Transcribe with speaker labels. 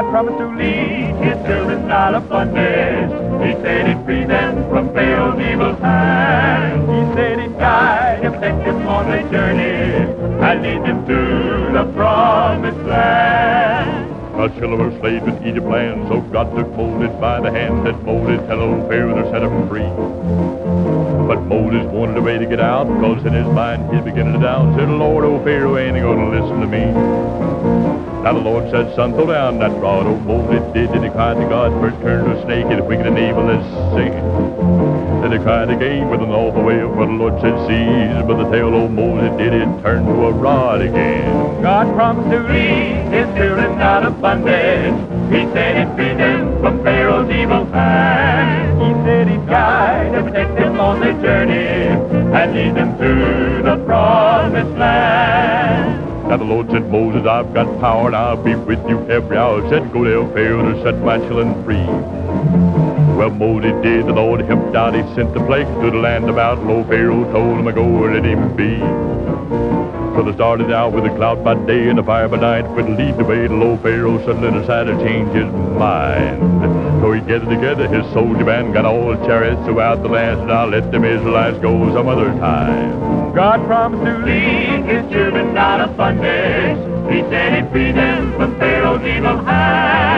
Speaker 1: promised to lead his children out of bondage. He said he'd free them from Pharaoh's evil hand. He said he'd guide them, take them on their journey, and lead them to the promised land.
Speaker 2: A children were slaves in Egypt land, so God took Moses by the hand, said Moses, tell Pharaoh to set him free. But Moses wanted a way to get out, cause in his mind he's beginning to doubt. Said, Lord, old Pharaoh ain't gonna listen to me. Now the Lord said, son, throw down that rod. Old Moses did, and he cried to God, first turned to a snake, and wicked and evil as sin. Then he cried again with an awful wail, but the Lord said, seize. But the tail old Moses did it, turned to a rod again.
Speaker 1: God promised to lead his children out of bondage. He said he'd free them from Pharaoh's evil hand. He said he'd guide and protect them on their journey and lead them to the promised land.
Speaker 2: Now the Lord said, Moses, I've got power and I'll be with you every hour. Said, go tell Pharaoh to set my children free. Well, Moses did, the Lord helped out. He sent the plague to the land about. Low Pharaoh told him go and let him be. So they started out with a cloud by day and a fire by night. But lead the way, the low Pharaoh suddenly decided to change his mind. So he gathered together his soldier band, got all the chariots throughout the land, and I'll let them Israelites go some other time.
Speaker 1: God promised to lead his children out of bondage. He said he'd free them from Pharaoh's evil hand.